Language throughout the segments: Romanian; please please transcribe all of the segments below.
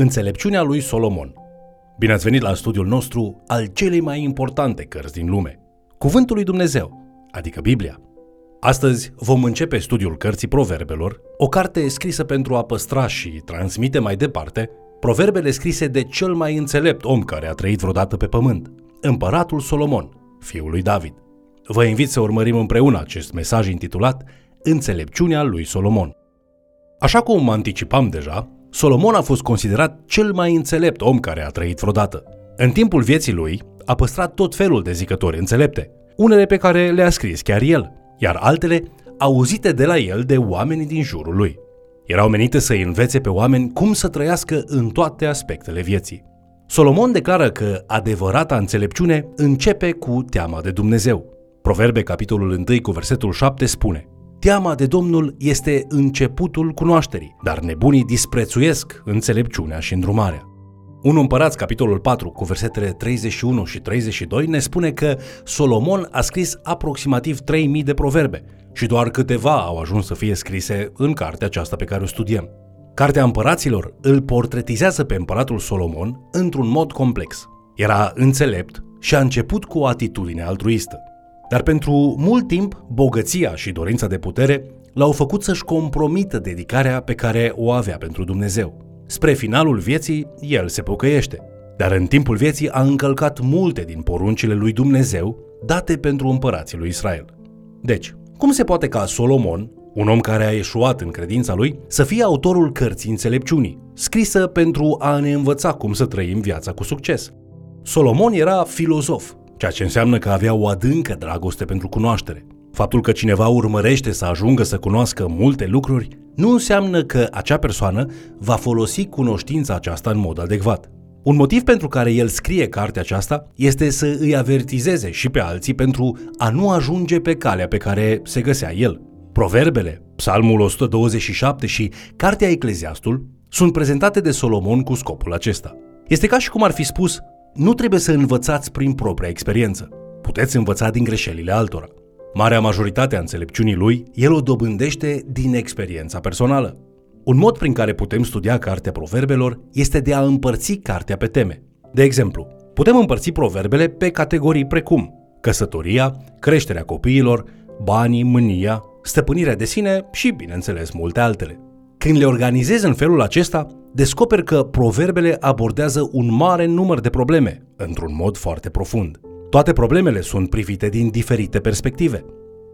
Înțelepciunea lui Solomon. Bine ați venit la studiul nostru al celei mai importante cărți din lume, Cuvântul lui Dumnezeu, adică Biblia. Astăzi vom începe studiul cărții Proverbelor, o carte scrisă pentru a păstra și transmite mai departe proverbele scrise de cel mai înțelept om care a trăit vreodată pe pământ, împăratul Solomon, fiul lui David. Vă invit să urmărim împreună acest mesaj intitulat Înțelepciunea lui Solomon. Așa cum anticipam deja, Solomon a fost considerat cel mai înțelept om care a trăit vreodată. În timpul vieții lui a păstrat tot felul de zicători înțelepte, unele pe care le-a scris chiar el, iar altele auzite de la el de oamenii din jurul lui. Erau menite să îi învețe pe oameni cum să trăiască în toate aspectele vieții. Solomon declară că adevărata înțelepciune începe cu teama de Dumnezeu. Proverbe, capitolul 1 cu versetul 7 spune Teama de Domnul este începutul cunoașterii, dar nebunii disprețuiesc înțelepciunea și îndrumarea. 1 Împărați, capitolul 4, cu versetele 31 și 32, ne spune că Solomon a scris aproximativ 3000 de proverbe și doar câteva au ajuns să fie scrise în cartea aceasta pe care o studiem. Cartea Împăraților îl portretizează pe împăratul Solomon într-un mod complex. Era înțelept și a început cu o atitudine altruistă. Dar pentru mult timp, bogăția și dorința de putere l-au făcut să-și compromită dedicarea pe care o avea pentru Dumnezeu. Spre finalul vieții, el se pocăiește, dar în timpul vieții a încălcat multe din poruncile lui Dumnezeu date pentru împărații lui Israel. Deci, cum se poate ca Solomon, un om care a eșuat în credința lui, să fie autorul cărții înțelepciunii, scrisă pentru a ne învăța cum să trăim viața cu succes? Solomon era filozof, ceea ce înseamnă că avea o adâncă dragoste pentru cunoaștere. Faptul că cineva urmărește să ajungă să cunoască multe lucruri nu înseamnă că acea persoană va folosi cunoștința aceasta în mod adecvat. Un motiv pentru care el scrie cartea aceasta este să îi avertizeze și pe alții pentru a nu ajunge pe calea pe care se găsea el. Proverbele, Psalmul 127 și Cartea Ecleziastul sunt prezentate de Solomon cu scopul acesta. Este ca și cum ar fi spus, nu trebuie să învățați prin propria experiență. Puteți învăța din greșelile altora. Marea majoritate a înțelepciunii lui, el o dobândește din experiența personală. Un mod prin care putem studia cartea proverbelor este de a împărți cartea pe teme. De exemplu, putem împărți proverbele pe categorii precum căsătoria, creșterea copiilor, banii, mânia, stăpânirea de sine și, bineînțeles, multe altele. Când le organizezi în felul acesta, descoperi că proverbele abordează un mare număr de probleme, într-un mod foarte profund. Toate problemele sunt privite din diferite perspective.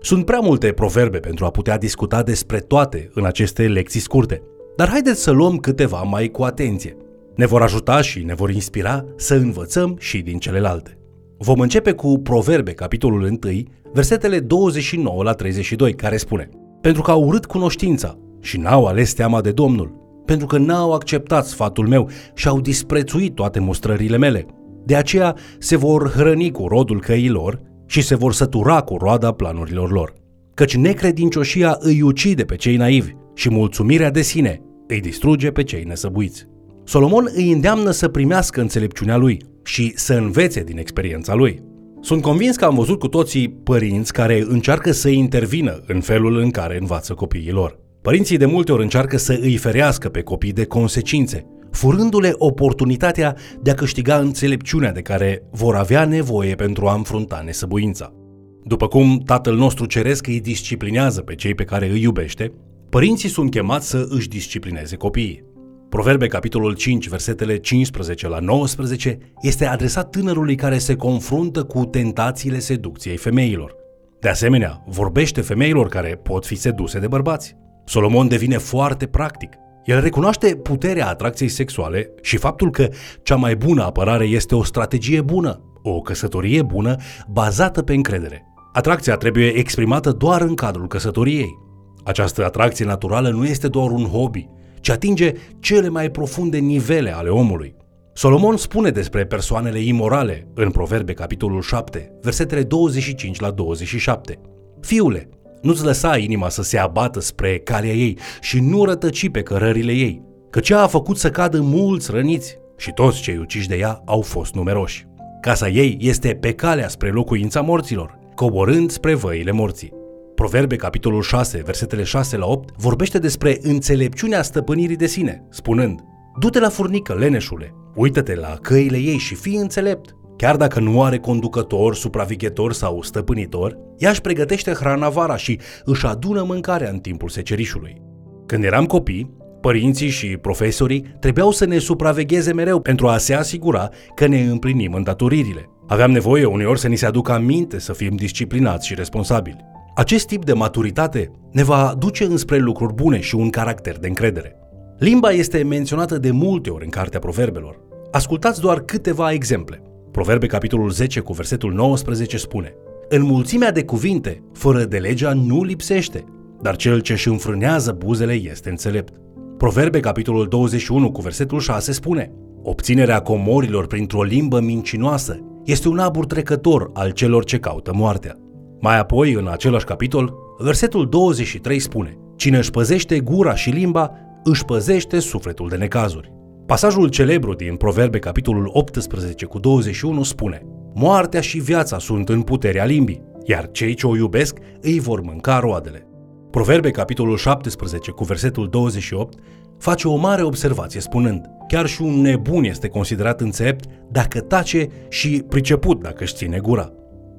Sunt prea multe proverbe pentru a putea discuta despre toate în aceste lecții scurte, dar haideți să luăm câteva mai cu atenție. Ne vor ajuta și ne vor inspira să învățăm și din celelalte. Vom începe cu Proverbe, capitolul 1, versetele 29 la 32, care spune Pentru că au urât cunoștința și n-au ales teama de Domnul, pentru că n-au acceptat sfatul meu și au disprețuit toate mustrările mele, de aceea se vor hrăni cu rodul căilor și se vor sătura cu roada planurilor lor. Căci necredincioșia îi ucide pe cei naivi și mulțumirea de sine îi distruge pe cei nesăbuiți. Solomon îi îndeamnă să primească înțelepciunea lui și să învețe din experiența lui. Sunt convins că am văzut cu toții părinți care încearcă să intervină în felul în care învață copiii lor. Părinții de multe ori încearcă să îi ferească pe copii de consecințe, furându-le oportunitatea de a câștiga înțelepciunea de care vor avea nevoie pentru a înfrunta nesăbuința. După cum Tatăl nostru Ceresc îi disciplinează pe cei pe care îi iubește, părinții sunt chemați să își disciplineze copiii. Proverbe, capitolul 5, versetele 15 la 19, este adresat tânărului care se confruntă cu tentațiile seducției femeilor. De asemenea, vorbește femeilor care pot fi seduse de bărbați. Solomon devine foarte practic el recunoaște puterea atracției sexuale și faptul că cea mai bună apărare este o strategie bună, o căsătorie bună bazată pe încredere. Atracția trebuie exprimată doar în cadrul căsătoriei. Această atracție naturală nu este doar un hobby, ci atinge cele mai profunde nivele ale omului. Solomon spune despre persoanele imorale în Proverbe capitolul 7, versetele 25 la 27. Fiule, nu-ți lăsa inima să se abată spre calea ei și nu rătăci pe cărările ei, că cea a făcut să cadă mulți răniți și toți cei uciși de ea au fost numeroși. Casa ei este pe calea spre locuința morților, coborând spre văile morții. Proverbe, capitolul 6, versetele 6 la 8, vorbește despre înțelepciunea stăpânirii de sine, spunând Du-te la furnică, leneșule, uită-te la căile ei și fii înțelept. Chiar dacă nu are conducător, supraveghetor sau stăpânitor, ea își pregătește hrana vara și își adună mâncarea în timpul secerișului. Când eram copii, părinții și profesorii trebuiau să ne supravegheze mereu pentru a se asigura că ne împlinim îndatoririle. Aveam nevoie uneori să ni se aducă aminte să fim disciplinați și responsabili. Acest tip de maturitate ne va duce înspre lucruri bune și un caracter de încredere. Limba este menționată de multe ori în Cartea Proverbelor. Ascultați doar câteva exemple. Proverbe capitolul 10 cu versetul 19 spune În mulțimea de cuvinte, fără de legea nu lipsește, dar cel ce își înfrânează buzele este înțelept. Proverbe capitolul 21 cu versetul 6 spune Obținerea comorilor printr-o limbă mincinoasă este un abur trecător al celor ce caută moartea. Mai apoi, în același capitol, versetul 23 spune Cine își păzește gura și limba, își păzește sufletul de necazuri. Pasajul celebru din Proverbe, capitolul 18 cu 21, spune Moartea și viața sunt în puterea limbii, iar cei ce o iubesc îi vor mânca roadele. Proverbe, capitolul 17 cu versetul 28, face o mare observație spunând Chiar și un nebun este considerat înțelept dacă tace și priceput dacă își ține gura.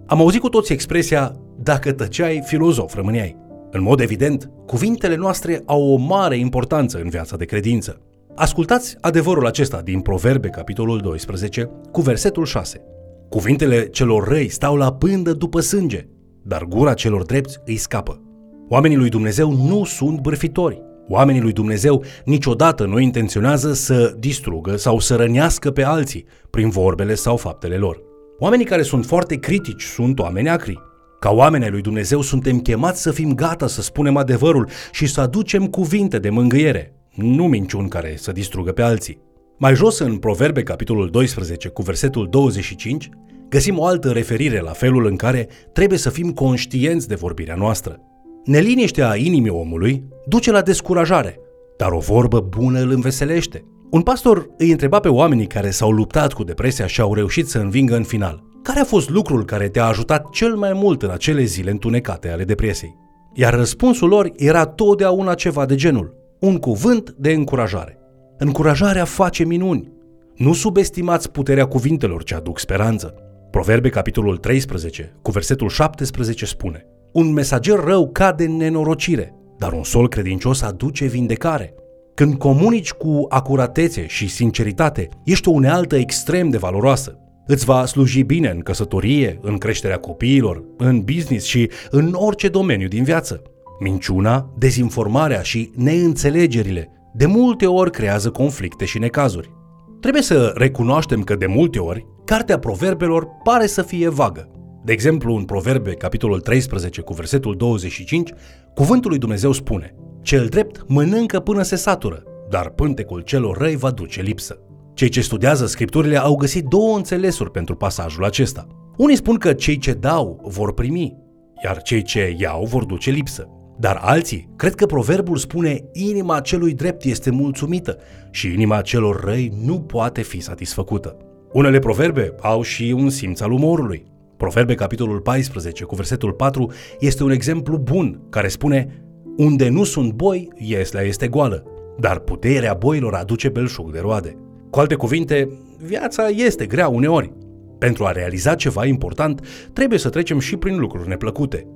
Am auzit cu toți expresia dacă tăceai, filozof rămâneai. În mod evident, cuvintele noastre au o mare importanță în viața de credință. Ascultați adevărul acesta din Proverbe, capitolul 12, cu versetul 6. Cuvintele celor răi stau la pândă după sânge, dar gura celor drepți îi scapă. Oamenii lui Dumnezeu nu sunt bârfitori. Oamenii lui Dumnezeu niciodată nu intenționează să distrugă sau să rănească pe alții prin vorbele sau faptele lor. Oamenii care sunt foarte critici sunt oameni acri. Ca oamenii lui Dumnezeu suntem chemați să fim gata să spunem adevărul și să aducem cuvinte de mângâiere, nu minciuni care să distrugă pe alții. Mai jos în Proverbe, capitolul 12, cu versetul 25, găsim o altă referire la felul în care trebuie să fim conștienți de vorbirea noastră. Neliniștea inimii omului duce la descurajare, dar o vorbă bună îl înveselește. Un pastor îi întreba pe oamenii care s-au luptat cu depresia și au reușit să învingă în final. Care a fost lucrul care te-a ajutat cel mai mult în acele zile întunecate ale depresiei? Iar răspunsul lor era totdeauna ceva de genul, un cuvânt de încurajare. Încurajarea face minuni. Nu subestimați puterea cuvintelor ce aduc speranță. Proverbe capitolul 13, cu versetul 17 spune Un mesager rău cade în nenorocire, dar un sol credincios aduce vindecare. Când comunici cu acuratețe și sinceritate, ești o unealtă extrem de valoroasă. Îți va sluji bine în căsătorie, în creșterea copiilor, în business și în orice domeniu din viață. Minciuna, dezinformarea și neînțelegerile de multe ori creează conflicte și necazuri. Trebuie să recunoaștem că de multe ori, cartea proverbelor pare să fie vagă. De exemplu, în Proverbe, capitolul 13, cu versetul 25, cuvântul lui Dumnezeu spune Cel drept mănâncă până se satură, dar pântecul celor răi va duce lipsă. Cei ce studiază scripturile au găsit două înțelesuri pentru pasajul acesta. Unii spun că cei ce dau vor primi, iar cei ce iau vor duce lipsă. Dar alții cred că proverbul spune inima celui drept este mulțumită și inima celor răi nu poate fi satisfăcută. Unele proverbe au și un simț al umorului. Proverbe capitolul 14 cu versetul 4 este un exemplu bun care spune Unde nu sunt boi, ieslea este goală, dar puterea boilor aduce belșug de roade. Cu alte cuvinte, viața este grea uneori. Pentru a realiza ceva important, trebuie să trecem și prin lucruri neplăcute.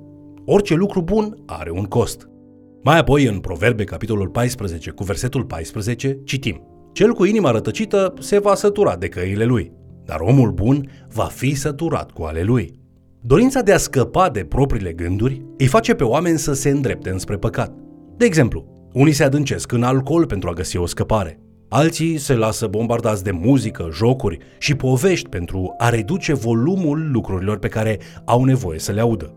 Orice lucru bun are un cost. Mai apoi, în Proverbe, capitolul 14, cu versetul 14, citim Cel cu inima rătăcită se va sătura de căile lui, dar omul bun va fi săturat cu ale lui. Dorința de a scăpa de propriile gânduri îi face pe oameni să se îndrepte înspre păcat. De exemplu, unii se adâncesc în alcool pentru a găsi o scăpare. Alții se lasă bombardați de muzică, jocuri și povești pentru a reduce volumul lucrurilor pe care au nevoie să le audă.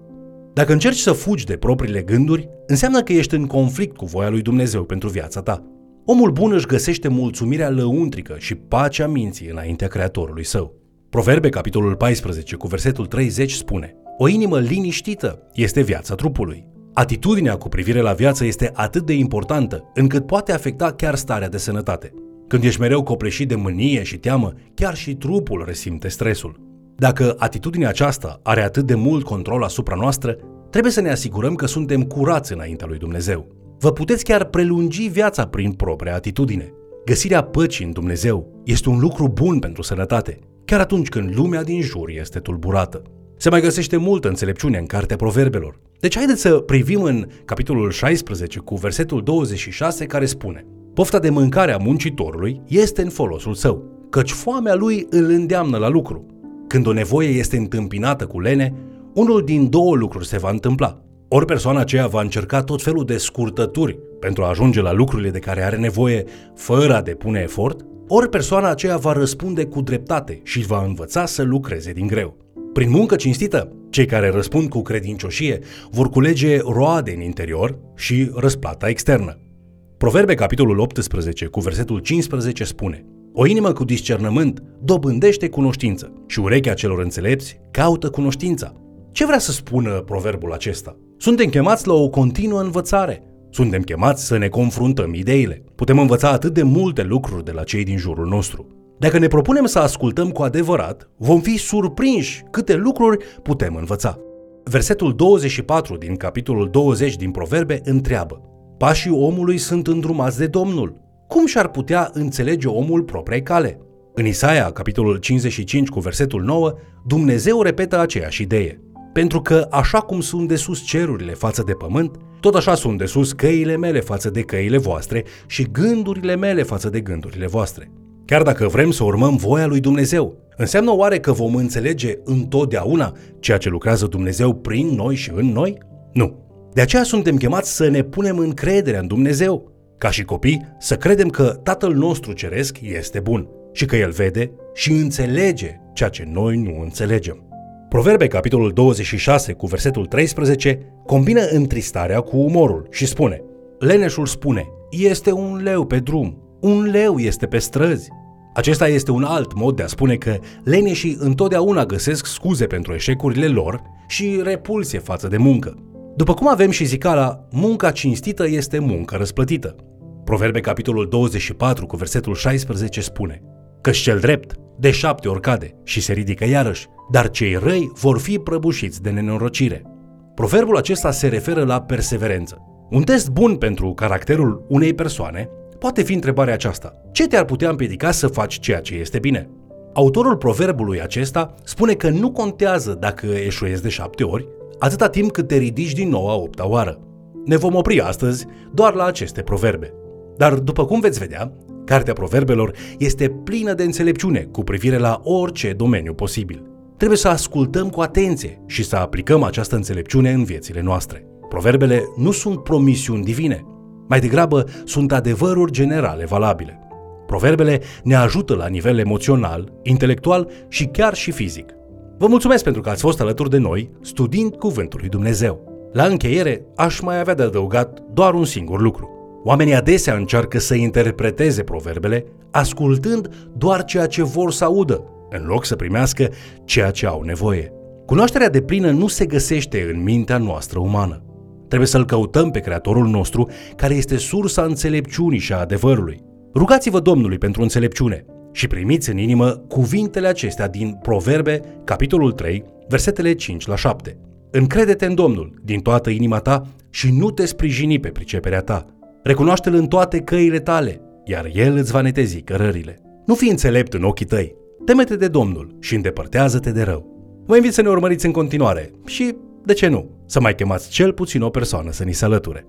Dacă încerci să fugi de propriile gânduri, înseamnă că ești în conflict cu voia lui Dumnezeu pentru viața ta. Omul bun își găsește mulțumirea lăuntrică și pacea minții înaintea Creatorului său. Proverbe, capitolul 14, cu versetul 30 spune O inimă liniștită este viața trupului. Atitudinea cu privire la viață este atât de importantă încât poate afecta chiar starea de sănătate. Când ești mereu copleșit de mânie și teamă, chiar și trupul resimte stresul. Dacă atitudinea aceasta are atât de mult control asupra noastră, trebuie să ne asigurăm că suntem curați înaintea lui Dumnezeu. Vă puteți chiar prelungi viața prin propria atitudine. Găsirea păcii în Dumnezeu este un lucru bun pentru sănătate, chiar atunci când lumea din jur este tulburată. Se mai găsește multă înțelepciune în Cartea Proverbelor. Deci haideți să privim în capitolul 16 cu versetul 26 care spune Pofta de mâncare a muncitorului este în folosul său, căci foamea lui îl îndeamnă la lucru. Când o nevoie este întâmpinată cu lene, unul din două lucruri se va întâmpla. Ori persoana aceea va încerca tot felul de scurtături pentru a ajunge la lucrurile de care are nevoie fără a depune efort, ori persoana aceea va răspunde cu dreptate și va învăța să lucreze din greu. Prin muncă cinstită, cei care răspund cu credincioșie vor culege roade în interior și răsplata externă. Proverbe capitolul 18 cu versetul 15 spune O inimă cu discernământ dobândește cunoștință și urechea celor înțelepți caută cunoștința. Ce vrea să spună proverbul acesta? Suntem chemați la o continuă învățare. Suntem chemați să ne confruntăm ideile. Putem învăța atât de multe lucruri de la cei din jurul nostru. Dacă ne propunem să ascultăm cu adevărat, vom fi surprinși câte lucruri putem învăța. Versetul 24 din capitolul 20 din Proverbe întreabă Pașii omului sunt îndrumați de Domnul. Cum și-ar putea înțelege omul propria cale? În Isaia, capitolul 55 cu versetul 9, Dumnezeu repetă aceeași idee. Pentru că așa cum sunt de sus cerurile față de pământ, tot așa sunt de sus căile mele față de căile voastre și gândurile mele față de gândurile voastre. Chiar dacă vrem să urmăm voia lui Dumnezeu, înseamnă oare că vom înțelege întotdeauna ceea ce lucrează Dumnezeu prin noi și în noi? Nu. De aceea suntem chemați să ne punem încrederea în Dumnezeu. Ca și copii, să credem că Tatăl nostru Ceresc este bun și că El vede și înțelege ceea ce noi nu înțelegem. Proverbe, capitolul 26, cu versetul 13, combină întristarea cu umorul și spune Leneșul spune, este un leu pe drum, un leu este pe străzi. Acesta este un alt mod de a spune că leneșii întotdeauna găsesc scuze pentru eșecurile lor și repulsie față de muncă. După cum avem și zicala, munca cinstită este muncă răsplătită. Proverbe capitolul 24 cu versetul 16 spune Căci cel drept de șapte ori cade și se ridică iarăși, dar cei răi vor fi prăbușiți de nenorocire. Proverbul acesta se referă la perseverență. Un test bun pentru caracterul unei persoane poate fi întrebarea aceasta. Ce te-ar putea împiedica să faci ceea ce este bine? Autorul proverbului acesta spune că nu contează dacă eșuezi de șapte ori, atâta timp cât te ridici din nou a opta oară. Ne vom opri astăzi doar la aceste proverbe. Dar după cum veți vedea, Cartea Proverbelor este plină de înțelepciune cu privire la orice domeniu posibil. Trebuie să ascultăm cu atenție și să aplicăm această înțelepciune în viețile noastre. Proverbele nu sunt promisiuni divine, mai degrabă sunt adevăruri generale valabile. Proverbele ne ajută la nivel emoțional, intelectual și chiar și fizic. Vă mulțumesc pentru că ați fost alături de noi studiind Cuvântul lui Dumnezeu. La încheiere, aș mai avea de adăugat doar un singur lucru. Oamenii adesea încearcă să interpreteze proverbele ascultând doar ceea ce vor să audă, în loc să primească ceea ce au nevoie. Cunoașterea de plină nu se găsește în mintea noastră umană. Trebuie să-L căutăm pe Creatorul nostru, care este sursa înțelepciunii și a adevărului. Rugați-vă Domnului pentru înțelepciune și primiți în inimă cuvintele acestea din Proverbe, capitolul 3, versetele 5 la 7. Încrede-te în Domnul din toată inima ta și nu te sprijini pe priceperea ta, Recunoaște-L în toate căile tale, iar El îți va netezi cărările. Nu fi înțelept în ochii tăi. Temete de Domnul și îndepărtează-te de rău. Vă invit să ne urmăriți în continuare și, de ce nu, să mai chemați cel puțin o persoană să ni se alăture.